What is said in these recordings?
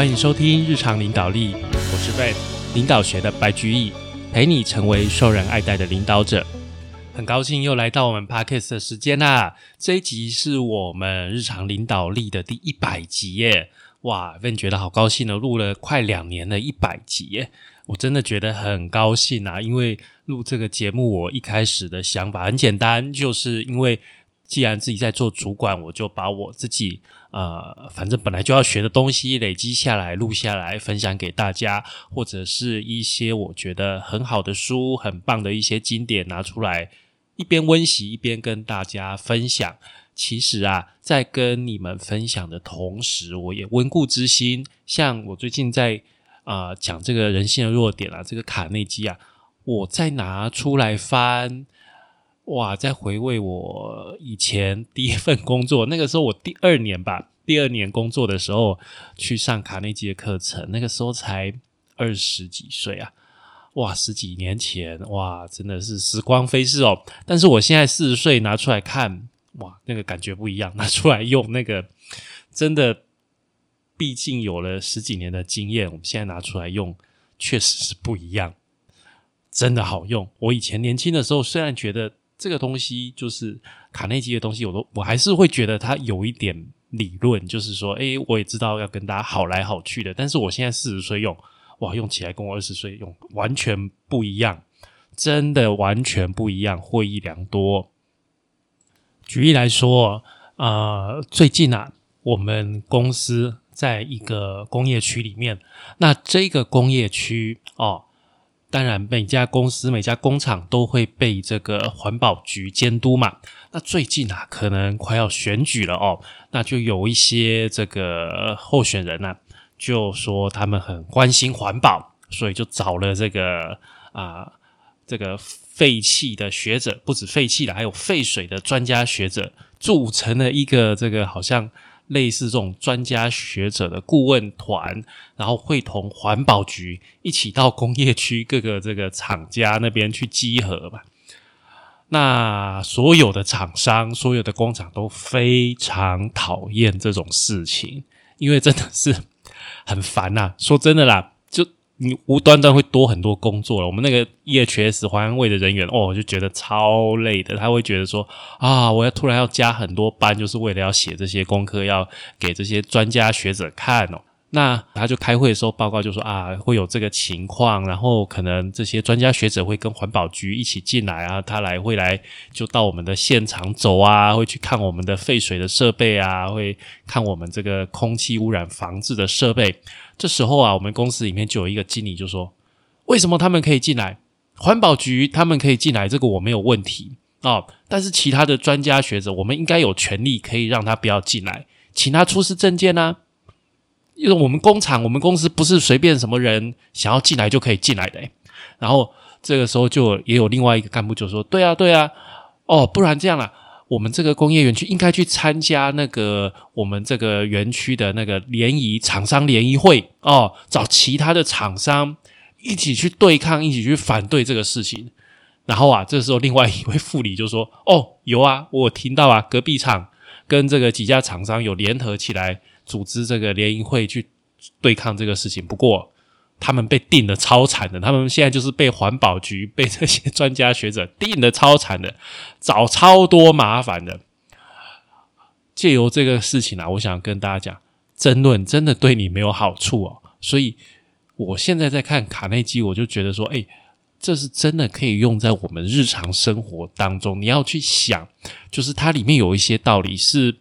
欢迎收听日常领导力，我是 Ben，领导学的白居易，陪你成为受人爱戴的领导者。很高兴又来到我们 Podcast 的时间啦！这一集是我们日常领导力的第一百集耶！哇，Ben 觉得好高兴哦，录了快两年的一百集耶，我真的觉得很高兴啊！因为录这个节目，我一开始的想法很简单，就是因为既然自己在做主管，我就把我自己呃，反正本来就要学的东西累积下来，录下来分享给大家，或者是一些我觉得很好的书、很棒的一些经典拿出来，一边温习一边跟大家分享。其实啊，在跟你们分享的同时，我也温故知新。像我最近在啊讲这个人性的弱点啊，这个卡内基啊，我再拿出来翻。哇！在回味我以前第一份工作，那个时候我第二年吧，第二年工作的时候去上卡内基的课程，那个时候才二十几岁啊！哇，十几年前，哇，真的是时光飞逝哦。但是我现在四十岁拿出来看，哇，那个感觉不一样。拿出来用那个，真的，毕竟有了十几年的经验，我们现在拿出来用，确实是不一样，真的好用。我以前年轻的时候，虽然觉得。这个东西就是卡内基的东西，我都我还是会觉得它有一点理论，就是说，哎，我也知道要跟大家好来好去的。但是我现在四十岁用，哇，用起来跟我二十岁用完全不一样，真的完全不一样，获益良多。举例来说，啊，最近啊，我们公司在一个工业区里面，那这个工业区哦。当然，每家公司、每家工厂都会被这个环保局监督嘛。那最近啊，可能快要选举了哦，那就有一些这个候选人呢，就说他们很关心环保，所以就找了这个啊，这个废气的学者，不止废气的，还有废水的专家学者，组成了一个这个好像。类似这种专家学者的顾问团，然后会同环保局一起到工业区各个这个厂家那边去集合吧。那所有的厂商、所有的工厂都非常讨厌这种事情，因为真的是很烦呐。说真的啦。你无端端会多很多工作了。我们那个 EHS 环安卫的人员哦，就觉得超累的。他会觉得说啊，我要突然要加很多班，就是为了要写这些功课，要给这些专家学者看哦。那他就开会的时候报告就说啊，会有这个情况，然后可能这些专家学者会跟环保局一起进来啊，他来会来就到我们的现场走啊，会去看我们的废水的设备啊，会看我们这个空气污染防治的设备。这时候啊，我们公司里面就有一个经理就说：“为什么他们可以进来？环保局他们可以进来，这个我没有问题啊。但是其他的专家学者，我们应该有权利可以让他不要进来，请他出示证件呢？因为我们工厂、我们公司不是随便什么人想要进来就可以进来的。然后这个时候就也有另外一个干部就说：对啊，对啊，哦，不然这样了。”我们这个工业园区应该去参加那个我们这个园区的那个联谊厂商联谊会哦，找其他的厂商一起去对抗，一起去反对这个事情。然后啊，这时候另外一位副理就说：“哦，有啊，我听到啊，隔壁厂跟这个几家厂商有联合起来组织这个联谊会去对抗这个事情。不过。”他们被定的超惨的，他们现在就是被环保局、被这些专家学者定的超惨的，找超多麻烦的。借由这个事情啊，我想跟大家讲，争论真的对你没有好处哦。所以我现在在看卡内基，我就觉得说，哎，这是真的可以用在我们日常生活当中。你要去想，就是它里面有一些道理是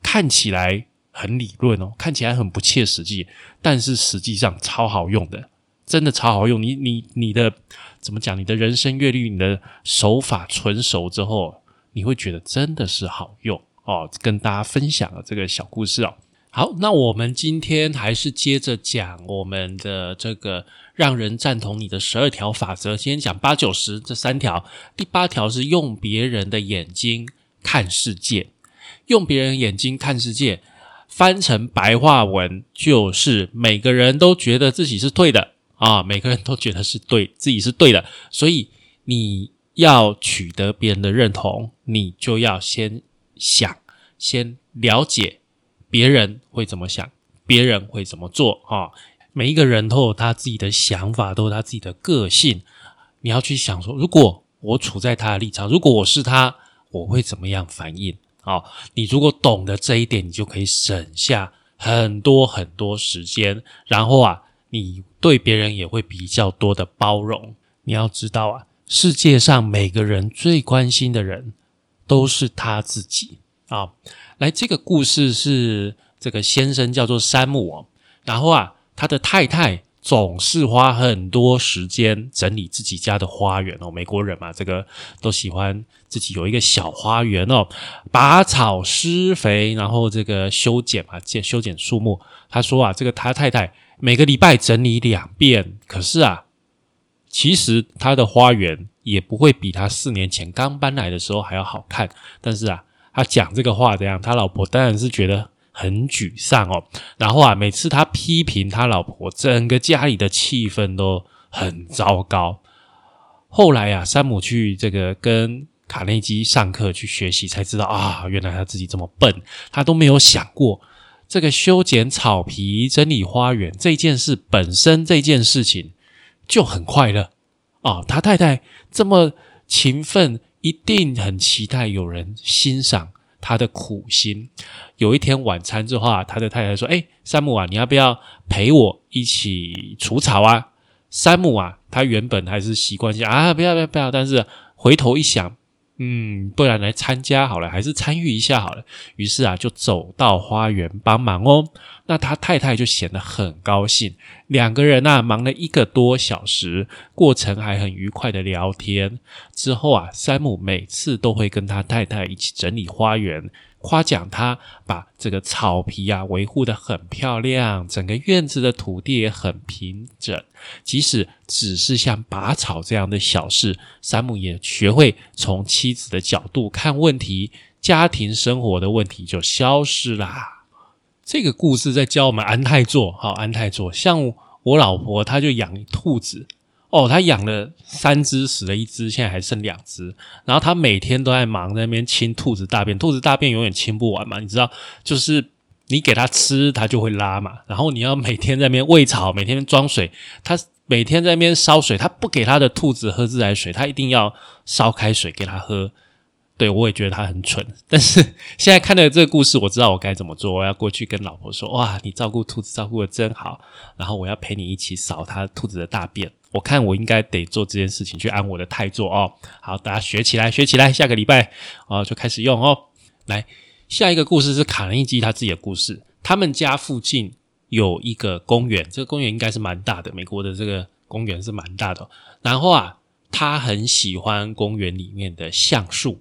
看起来。很理论哦，看起来很不切实际，但是实际上超好用的，真的超好用。你你你的怎么讲？你的人生阅历，你的手法纯熟之后，你会觉得真的是好用哦。跟大家分享了这个小故事哦。好，那我们今天还是接着讲我们的这个让人赞同你的十二条法则。先讲八九十这三条，第八条是用别人的眼睛看世界，用别人眼睛看世界。翻成白话文就是每个人都觉得自己是对的啊，每个人都觉得是对自己是对的，所以你要取得别人的认同，你就要先想，先了解别人会怎么想，别人会怎么做啊？每一个人都有他自己的想法，都有他自己的个性。你要去想说，如果我处在他的立场，如果我是他，我会怎么样反应？好，你如果懂得这一点，你就可以省下很多很多时间，然后啊，你对别人也会比较多的包容。你要知道啊，世界上每个人最关心的人都是他自己啊。来，这个故事是这个先生叫做山姆哦，然后啊，他的太太。总是花很多时间整理自己家的花园哦，美国人嘛，这个都喜欢自己有一个小花园哦，拔草施肥，然后这个修剪嘛，剪修剪树木。他说啊，这个他太太每个礼拜整理两遍，可是啊，其实他的花园也不会比他四年前刚搬来的时候还要好看。但是啊，他讲这个话这样，他老婆当然是觉得。很沮丧哦，然后啊，每次他批评他老婆，整个家里的气氛都很糟糕。后来啊，山姆去这个跟卡内基上课去学习，才知道啊，原来他自己这么笨，他都没有想过这个修剪草皮、整理花园这件事本身，这件事情就很快乐啊。他太太这么勤奋，一定很期待有人欣赏。他的苦心。有一天晚餐之后啊，他的太太说：“哎，山姆啊，你要不要陪我一起除草啊？”山姆啊，他原本还是习惯性啊，不要不要不要，但是回头一想。嗯，不然来参加好了，还是参与一下好了。于是啊，就走到花园帮忙哦。那他太太就显得很高兴，两个人呐忙了一个多小时，过程还很愉快的聊天。之后啊，山姆每次都会跟他太太一起整理花园。夸奖他把这个草皮啊维护的很漂亮，整个院子的土地也很平整。即使只是像拔草这样的小事，山姆也学会从妻子的角度看问题，家庭生活的问题就消失啦。这个故事在教我们安泰座，好安泰座。像我老婆，她就养兔子。哦，他养了三只，死了一只，现在还剩两只。然后他每天都在忙在那边清兔子大便，兔子大便永远清不完嘛，你知道，就是你给它吃，它就会拉嘛。然后你要每天在那边喂草，每天装水，他每天在那边烧水，他不给他的兔子喝自来水，他一定要烧开水给他喝。对，我也觉得他很蠢，但是现在看了这个故事，我知道我该怎么做。我要过去跟老婆说：“哇，你照顾兔子照顾的真好。”然后我要陪你一起扫他兔子的大便。我看我应该得做这件事情，去按我的泰座哦。好，大家学起来，学起来，下个礼拜哦就开始用哦。来，下一个故事是卡内基他自己的故事。他们家附近有一个公园，这个公园应该是蛮大的，美国的这个公园是蛮大的。然后啊，他很喜欢公园里面的橡树。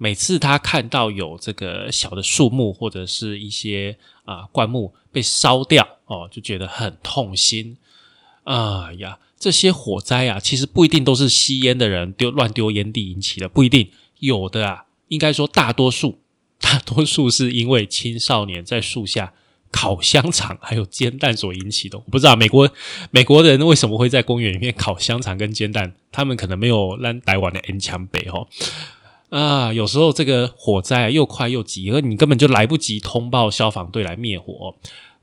每次他看到有这个小的树木或者是一些啊灌木被烧掉哦，就觉得很痛心。哎呀，这些火灾啊，其实不一定都是吸烟的人丢乱丢烟蒂引起的，不一定有的啊。应该说大多数，大多数是因为青少年在树下烤香肠还有煎蛋所引起的。我不知道美国 美国人为什么会在公园里面烤香肠跟煎蛋，他们可能没有让台湾的 N 枪北哈。啊，有时候这个火灾又快又急，而你根本就来不及通报消防队来灭火。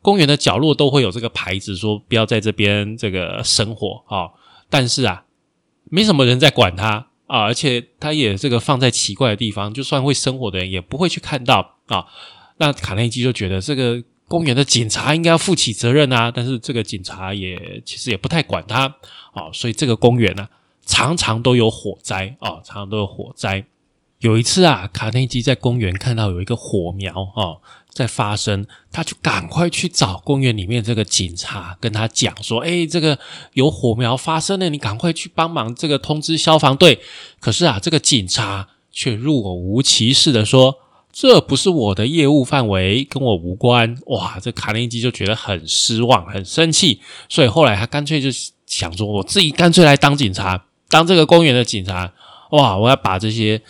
公园的角落都会有这个牌子，说不要在这边这个生火啊。但是啊，没什么人在管它啊，而且它也这个放在奇怪的地方，就算会生火的人也不会去看到啊。那卡内基就觉得这个公园的警察应该要负起责任啊，但是这个警察也其实也不太管他啊，所以这个公园呢，常常都有火灾啊，常常都有火灾。有一次啊，卡内基在公园看到有一个火苗啊在发生，他就赶快去找公园里面这个警察，跟他讲说：“哎，这个有火苗发生了，你赶快去帮忙，这个通知消防队。”可是啊，这个警察却若无其事的说：“这不是我的业务范围，跟我无关。”哇，这卡内基就觉得很失望，很生气，所以后来他干脆就想说：“我自己干脆来当警察，当这个公园的警察。”哇，我要把这些。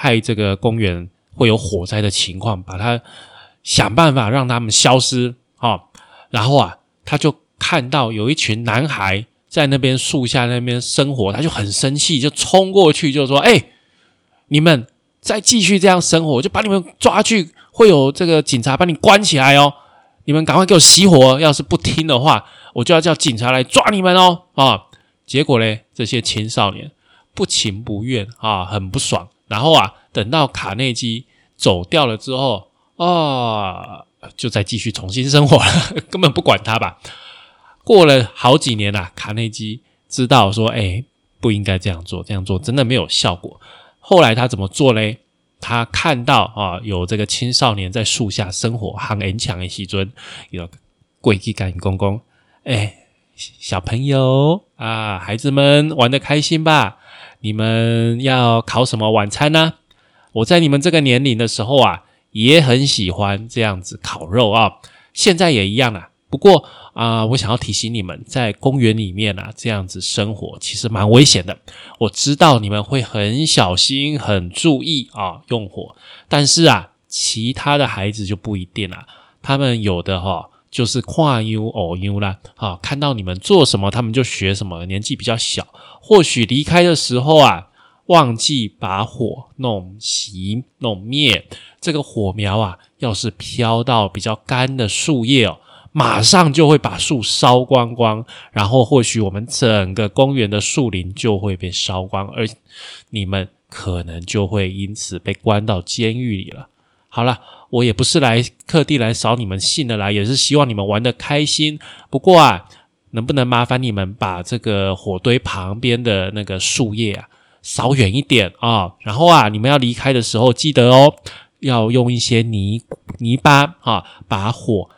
害这个公园会有火灾的情况，把它想办法让他们消失啊！然后啊，他就看到有一群男孩在那边树下那边生活，他就很生气，就冲过去就说：“哎，你们再继续这样生活，我就把你们抓去，会有这个警察把你关起来哦！你们赶快给我熄火！要是不听的话，我就要叫警察来抓你们哦！啊，结果嘞，这些青少年不情不愿啊，很不爽。然后啊，等到卡内基走掉了之后，啊，就再继续重新生活了，根本不管他吧。过了好几年啊，卡内基知道说，哎，不应该这样做，这样做真的没有效果。后来他怎么做嘞？他看到啊，有这个青少年在树下生火，很恩强的时尊，有跪地感公公，哎，小朋友啊，孩子们玩的开心吧？你们要烤什么晚餐呢？我在你们这个年龄的时候啊，也很喜欢这样子烤肉啊，现在也一样啊。不过啊，我想要提醒你们，在公园里面啊，这样子生活其实蛮危险的。我知道你们会很小心、很注意啊用火，但是啊，其他的孩子就不一定了。他们有的哈，就是跨 U 偶 U 啦，啊，看到你们做什么，他们就学什么。年纪比较小，或许离开的时候啊，忘记把火弄熄、弄灭。这个火苗啊，要是飘到比较干的树叶哦。马上就会把树烧光光，然后或许我们整个公园的树林就会被烧光，而你们可能就会因此被关到监狱里了。好了，我也不是来特地来扫你们兴的啦，也是希望你们玩的开心。不过啊，能不能麻烦你们把这个火堆旁边的那个树叶啊扫远一点啊？然后啊，你们要离开的时候记得哦，要用一些泥泥巴啊把火。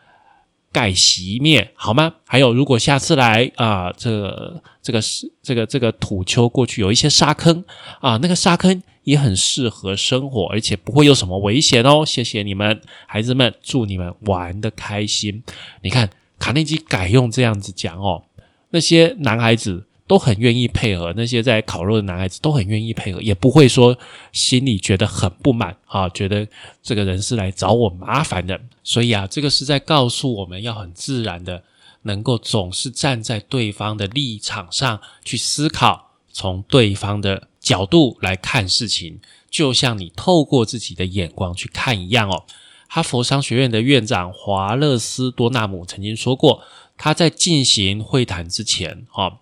盖席面好吗？还有，如果下次来啊，这这个是这个这个土丘过去有一些沙坑啊，那个沙坑也很适合生活，而且不会有什么危险哦。谢谢你们，孩子们，祝你们玩的开心。你看，卡内基改用这样子讲哦，那些男孩子。都很愿意配合，那些在烤肉的男孩子都很愿意配合，也不会说心里觉得很不满啊，觉得这个人是来找我麻烦的。所以啊，这个是在告诉我们要很自然的，能够总是站在对方的立场上去思考，从对方的角度来看事情，就像你透过自己的眼光去看一样哦。哈佛商学院的院长华勒斯多纳姆曾经说过，他在进行会谈之前啊。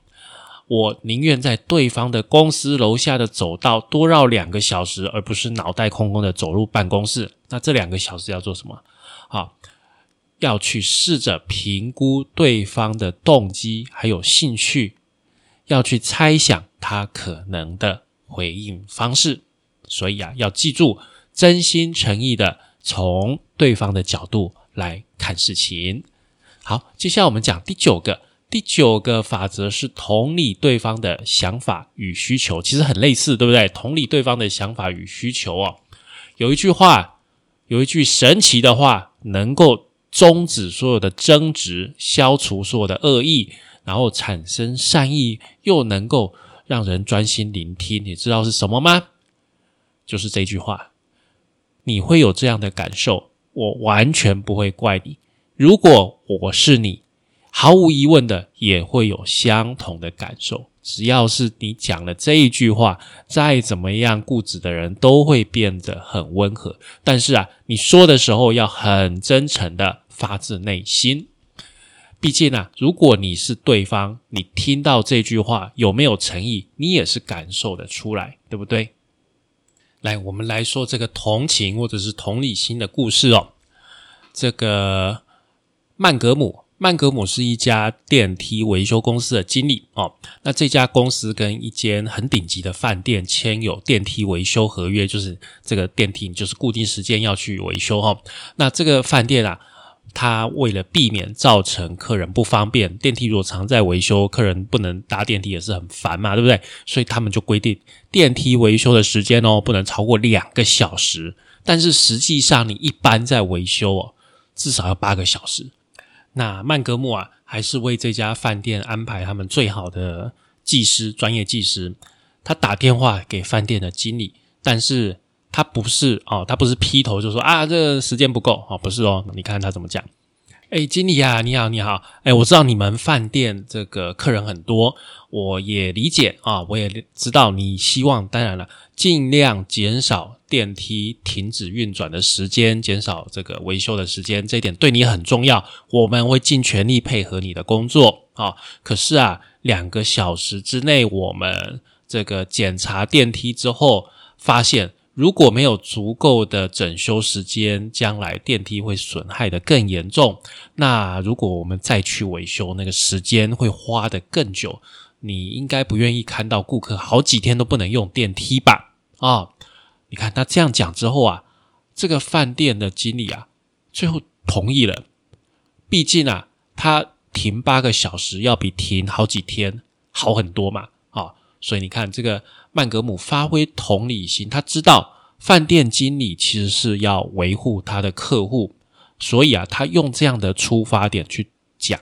我宁愿在对方的公司楼下的走道多绕两个小时，而不是脑袋空空的走入办公室。那这两个小时要做什么？好，要去试着评估对方的动机还有兴趣，要去猜想他可能的回应方式。所以啊，要记住，真心诚意的从对方的角度来看事情。好，接下来我们讲第九个。第九个法则是同理对方的想法与需求，其实很类似，对不对？同理对方的想法与需求哦。有一句话，有一句神奇的话，能够终止所有的争执，消除所有的恶意，然后产生善意，又能够让人专心聆听。你知道是什么吗？就是这句话。你会有这样的感受，我完全不会怪你。如果我是你。毫无疑问的，也会有相同的感受。只要是你讲了这一句话，再怎么样固执的人都会变得很温和。但是啊，你说的时候要很真诚的，发自内心。毕竟啊，如果你是对方，你听到这句话有没有诚意，你也是感受的出来，对不对？来，我们来说这个同情或者是同理心的故事哦。这个曼格姆。曼格姆是一家电梯维修公司的经理哦。那这家公司跟一间很顶级的饭店签有电梯维修合约，就是这个电梯就是固定时间要去维修哈。那这个饭店啊，他为了避免造成客人不方便，电梯如果常在维修，客人不能搭电梯也是很烦嘛，对不对？所以他们就规定电梯维修的时间哦，不能超过两个小时。但是实际上你一般在维修哦，至少要八个小时。那曼格姆啊，还是为这家饭店安排他们最好的技师，专业技师。他打电话给饭店的经理，但是他不是哦，他不是劈头就说啊，这时间不够哦，不是哦。你看他怎么讲？哎，经理啊，你好，你好。哎，我知道你们饭店这个客人很多，我也理解啊，我也知道你希望，当然了，尽量减少电梯停止运转的时间，减少这个维修的时间，这一点对你很重要。我们会尽全力配合你的工作啊。可是啊，两个小时之内，我们这个检查电梯之后，发现。如果没有足够的整修时间，将来电梯会损害的更严重。那如果我们再去维修，那个时间会花的更久。你应该不愿意看到顾客好几天都不能用电梯吧？啊，你看他这样讲之后啊，这个饭店的经理啊，最后同意了。毕竟啊，他停八个小时要比停好几天好很多嘛。啊，所以你看这个。曼格姆发挥同理心，他知道饭店经理其实是要维护他的客户，所以啊，他用这样的出发点去讲，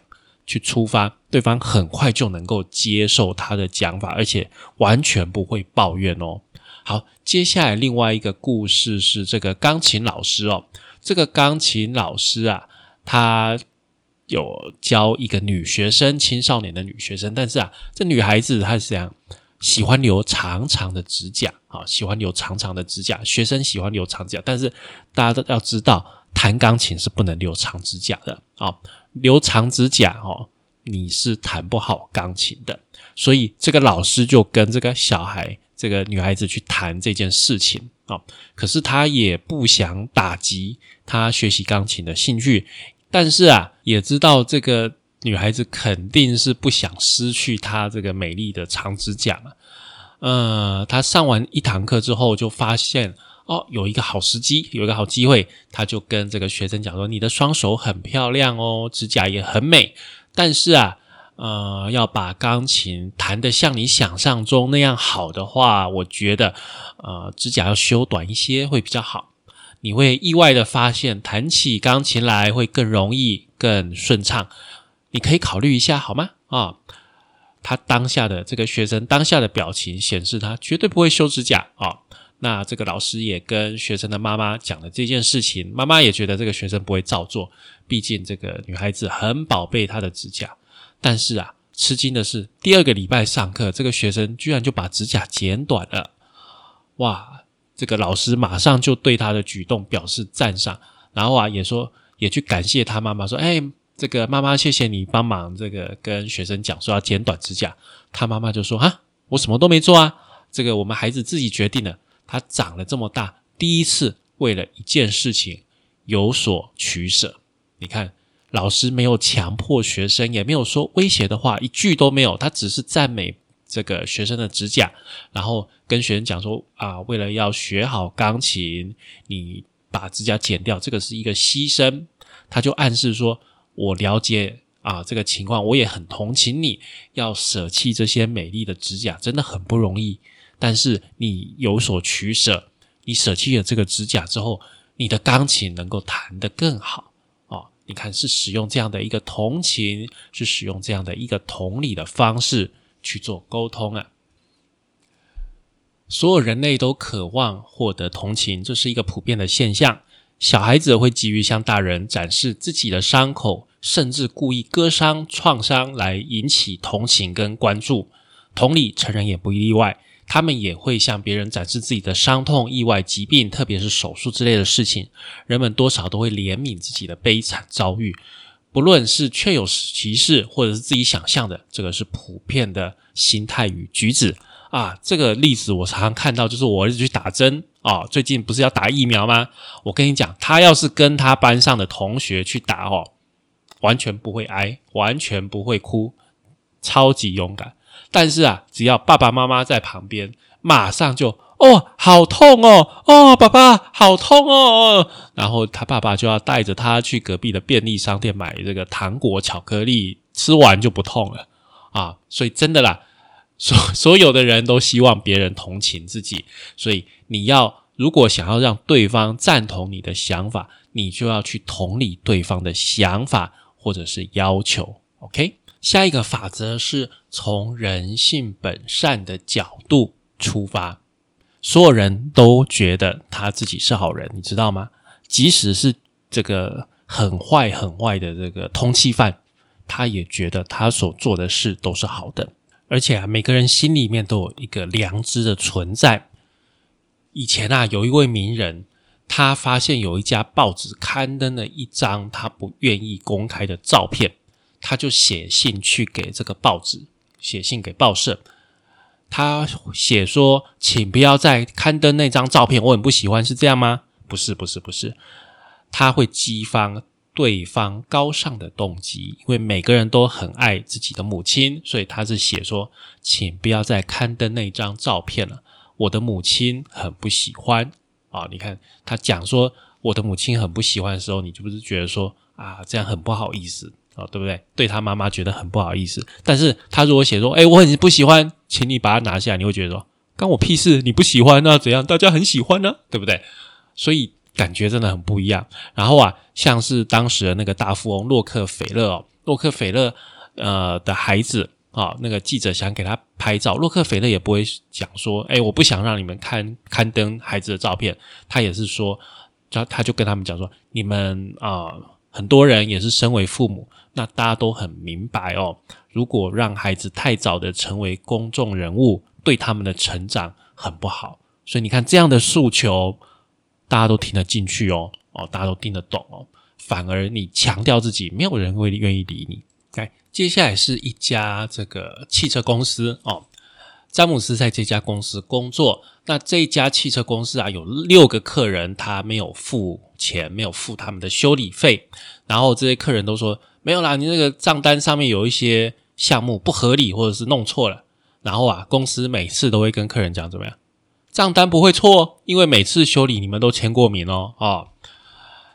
去出发，对方很快就能够接受他的讲法，而且完全不会抱怨哦。好，接下来另外一个故事是这个钢琴老师哦，这个钢琴老师啊，他有教一个女学生，青少年的女学生，但是啊，这女孩子她是这样。喜欢留长长的指甲，啊，喜欢留长长的指甲。学生喜欢留长指甲，但是大家都要知道，弹钢琴是不能留长指甲的，啊，留长指甲哦，你是弹不好钢琴的。所以这个老师就跟这个小孩，这个女孩子去谈这件事情，啊，可是他也不想打击他学习钢琴的兴趣，但是啊，也知道这个。女孩子肯定是不想失去她这个美丽的长指甲。呃，她上完一堂课之后，就发现哦，有一个好时机，有一个好机会，她就跟这个学生讲说：“你的双手很漂亮哦，指甲也很美，但是啊，呃，要把钢琴弹得像你想象中那样好的话，我觉得呃，指甲要修短一些会比较好。你会意外的发现，弹起钢琴来会更容易、更顺畅。”你可以考虑一下好吗？啊，他当下的这个学生当下的表情显示他绝对不会修指甲啊。那这个老师也跟学生的妈妈讲了这件事情，妈妈也觉得这个学生不会照做，毕竟这个女孩子很宝贝她的指甲。但是啊，吃惊的是第二个礼拜上课，这个学生居然就把指甲剪短了。哇，这个老师马上就对他的举动表示赞赏，然后啊也说也去感谢他妈妈说，哎。这个妈妈，谢谢你帮忙。这个跟学生讲说要剪短指甲，他妈妈就说：“哈，我什么都没做啊。这个我们孩子自己决定的。他长了这么大，第一次为了一件事情有所取舍。你看，老师没有强迫学生，也没有说威胁的话，一句都没有。他只是赞美这个学生的指甲，然后跟学生讲说：啊，为了要学好钢琴，你把指甲剪掉，这个是一个牺牲。他就暗示说。”我了解啊，这个情况我也很同情你，要舍弃这些美丽的指甲真的很不容易。但是你有所取舍，你舍弃了这个指甲之后，你的钢琴能够弹得更好哦。你看，是使用这样的一个同情，是使用这样的一个同理的方式去做沟通啊。所有人类都渴望获得同情，这是一个普遍的现象。小孩子会急于向大人展示自己的伤口，甚至故意割伤、创伤来引起同情跟关注。同理，成人也不例外，他们也会向别人展示自己的伤痛、意外、疾病，特别是手术之类的事情。人们多少都会怜悯自己的悲惨遭遇，不论是确有其事，或者是自己想象的，这个是普遍的心态与举止。啊，这个例子我常常看到，就是我儿子去打针哦，最近不是要打疫苗吗？我跟你讲，他要是跟他班上的同学去打哦，完全不会挨，完全不会哭，超级勇敢。但是啊，只要爸爸妈妈在旁边，马上就哦，好痛哦，哦，爸爸好痛哦，然后他爸爸就要带着他去隔壁的便利商店买这个糖果、巧克力，吃完就不痛了啊。所以真的啦。所 所有的人都希望别人同情自己，所以你要如果想要让对方赞同你的想法，你就要去同理对方的想法或者是要求。OK，下一个法则是从人性本善的角度出发，所有人都觉得他自己是好人，你知道吗？即使是这个很坏很坏的这个通缉犯，他也觉得他所做的事都是好的。而且啊，每个人心里面都有一个良知的存在。以前啊，有一位名人，他发现有一家报纸刊登了一张他不愿意公开的照片，他就写信去给这个报纸，写信给报社，他写说：“请不要再刊登那张照片，我很不喜欢。”是这样吗？不是，不是，不是，他会激发。对方高尚的动机，因为每个人都很爱自己的母亲，所以他是写说，请不要再刊登那张照片了。我的母亲很不喜欢啊！你看他讲说我的母亲很不喜欢的时候，你就不是觉得说啊，这样很不好意思啊，对不对？对他妈妈觉得很不好意思。但是他如果写说，哎，我很不喜欢，请你把它拿下，你会觉得说，关我屁事？你不喜欢那怎样？大家很喜欢呢，对不对？所以。感觉真的很不一样。然后啊，像是当时的那个大富翁洛克菲勒哦，洛克菲勒呃的孩子啊，那个记者想给他拍照，洛克菲勒也不会讲说，哎，我不想让你们看刊登孩子的照片。他也是说，他他就跟他们讲说，你们啊，很多人也是身为父母，那大家都很明白哦，如果让孩子太早的成为公众人物，对他们的成长很不好。所以你看这样的诉求。大家都听得进去哦，哦，大家都听得懂哦。反而你强调自己，没有人会愿意理你。来接下来是一家这个汽车公司哦，詹姆斯在这家公司工作。那这家汽车公司啊，有六个客人，他没有付钱，没有付他们的修理费。然后这些客人都说没有啦，你那个账单上面有一些项目不合理，或者是弄错了。然后啊，公司每次都会跟客人讲怎么样？账单不会错，因为每次修理你们都签过名哦。啊，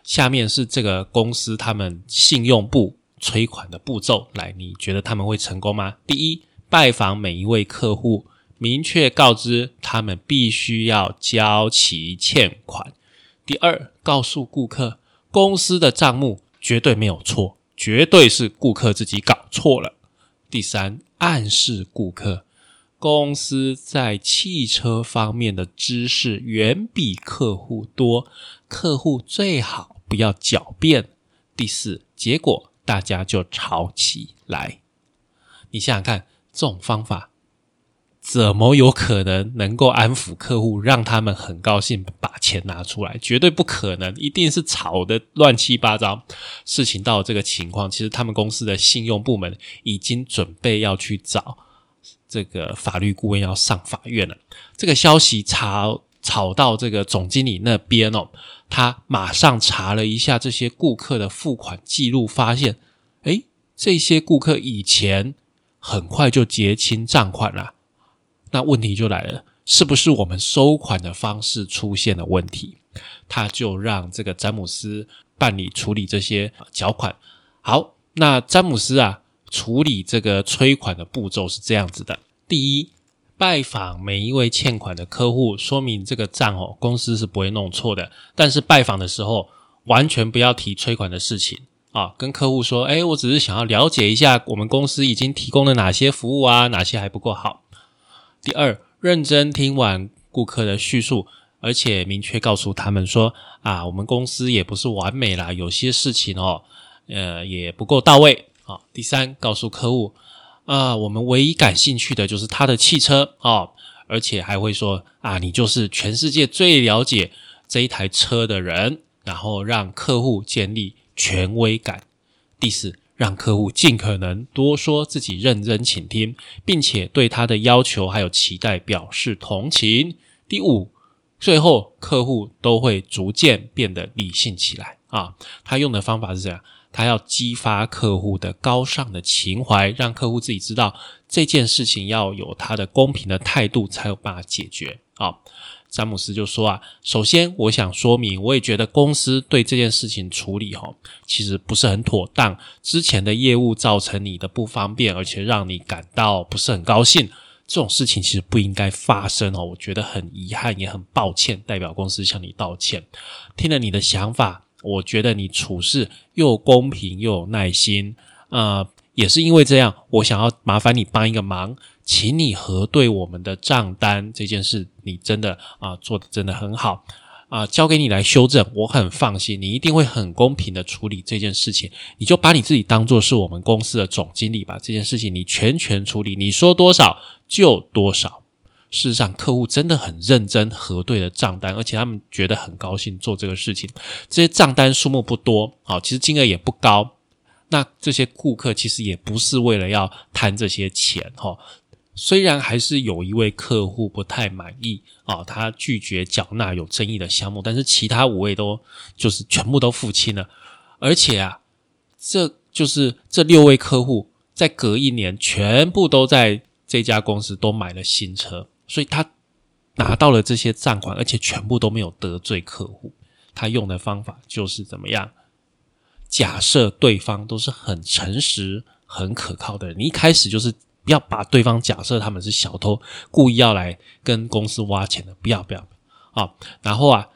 下面是这个公司他们信用部催款的步骤，来，你觉得他们会成功吗？第一，拜访每一位客户，明确告知他们必须要交齐欠款。第二，告诉顾客公司的账目绝对没有错，绝对是顾客自己搞错了。第三，暗示顾客。公司在汽车方面的知识远比客户多，客户最好不要狡辩。第四，结果大家就吵起来。你想想看，这种方法怎么有可能能够安抚客户，让他们很高兴把钱拿出来？绝对不可能，一定是吵得乱七八糟。事情到这个情况，其实他们公司的信用部门已经准备要去找。这个法律顾问要上法院了，这个消息吵吵到这个总经理那边哦，他马上查了一下这些顾客的付款记录，发现，诶，这些顾客以前很快就结清账款了，那问题就来了，是不是我们收款的方式出现了问题？他就让这个詹姆斯办理处理这些缴款。好，那詹姆斯啊。处理这个催款的步骤是这样子的：第一，拜访每一位欠款的客户，说明这个账哦，公司是不会弄错的。但是拜访的时候，完全不要提催款的事情啊，跟客户说：“哎，我只是想要了解一下我们公司已经提供了哪些服务啊，哪些还不够好。”第二，认真听完顾客的叙述，而且明确告诉他们说：“啊，我们公司也不是完美啦，有些事情哦，呃，也不够到位。”啊，第三，告诉客户啊，我们唯一感兴趣的就是他的汽车啊，而且还会说啊，你就是全世界最了解这一台车的人，然后让客户建立权威感。第四，让客户尽可能多说自己认真倾听，并且对他的要求还有期待表示同情。第五，最后客户都会逐渐变得理性起来啊。他用的方法是这样。他要激发客户的高尚的情怀，让客户自己知道这件事情要有他的公平的态度，才有办法解决。啊，詹姆斯就说啊，首先我想说明，我也觉得公司对这件事情处理哈，其实不是很妥当。之前的业务造成你的不方便，而且让你感到不是很高兴，这种事情其实不应该发生哦。我觉得很遗憾，也很抱歉，代表公司向你道歉。听了你的想法。我觉得你处事又公平又有耐心，呃，也是因为这样，我想要麻烦你帮一个忙，请你核对我们的账单这件事，你真的啊做的真的很好，啊，交给你来修正，我很放心，你一定会很公平的处理这件事情。你就把你自己当做是我们公司的总经理吧，这件事情你全权处理，你说多少就多少。事实上，客户真的很认真核对了账单，而且他们觉得很高兴做这个事情。这些账单数目不多，好，其实金额也不高。那这些顾客其实也不是为了要贪这些钱，哈。虽然还是有一位客户不太满意啊，他拒绝缴纳有争议的项目，但是其他五位都就是全部都付清了，而且啊，这就是这六位客户在隔一年全部都在这家公司都买了新车，所以他拿到了这些账款，而且全部都没有得罪客户。他用的方法就是怎么样？假设对方都是很诚实、很可靠的人，你一开始就是。不要把对方假设他们是小偷，故意要来跟公司挖钱的，不要不要啊！然后啊，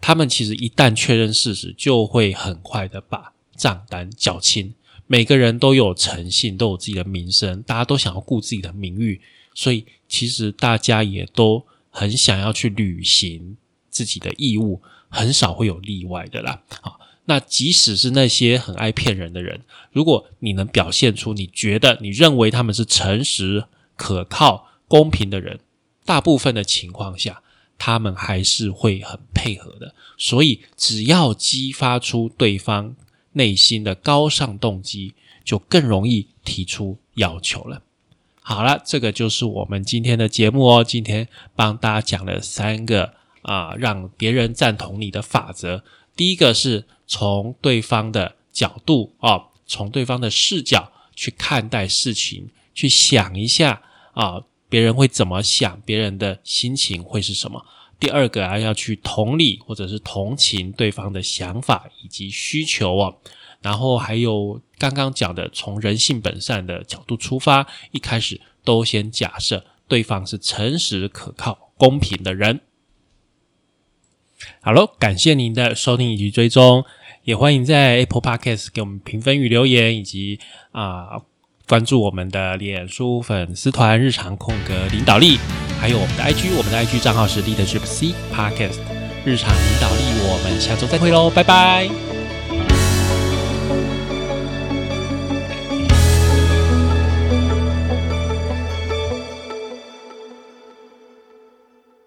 他们其实一旦确认事实，就会很快的把账单缴清。每个人都有诚信，都有自己的名声，大家都想要顾自己的名誉，所以其实大家也都很想要去履行自己的义务，很少会有例外的啦。好。那即使是那些很爱骗人的人，如果你能表现出你觉得、你认为他们是诚实、可靠、公平的人，大部分的情况下，他们还是会很配合的。所以，只要激发出对方内心的高尚动机，就更容易提出要求了。好了，这个就是我们今天的节目哦。今天帮大家讲了三个啊，让别人赞同你的法则。第一个是。从对方的角度啊，从对方的视角去看待事情，去想一下啊，别人会怎么想，别人的心情会是什么。第二个啊，要去同理或者是同情对方的想法以及需求啊。然后还有刚刚讲的，从人性本善的角度出发，一开始都先假设对方是诚实、可靠、公平的人。好喽，感谢您的收听以及追踪。也欢迎在 Apple Podcast 给我们评分与留言，以及啊关注我们的脸书粉丝团“日常空格领导力”，还有我们的 IG，我们的 IG 账号是 Leadership C Podcast 日常领导力。我们下周再会喽，拜拜。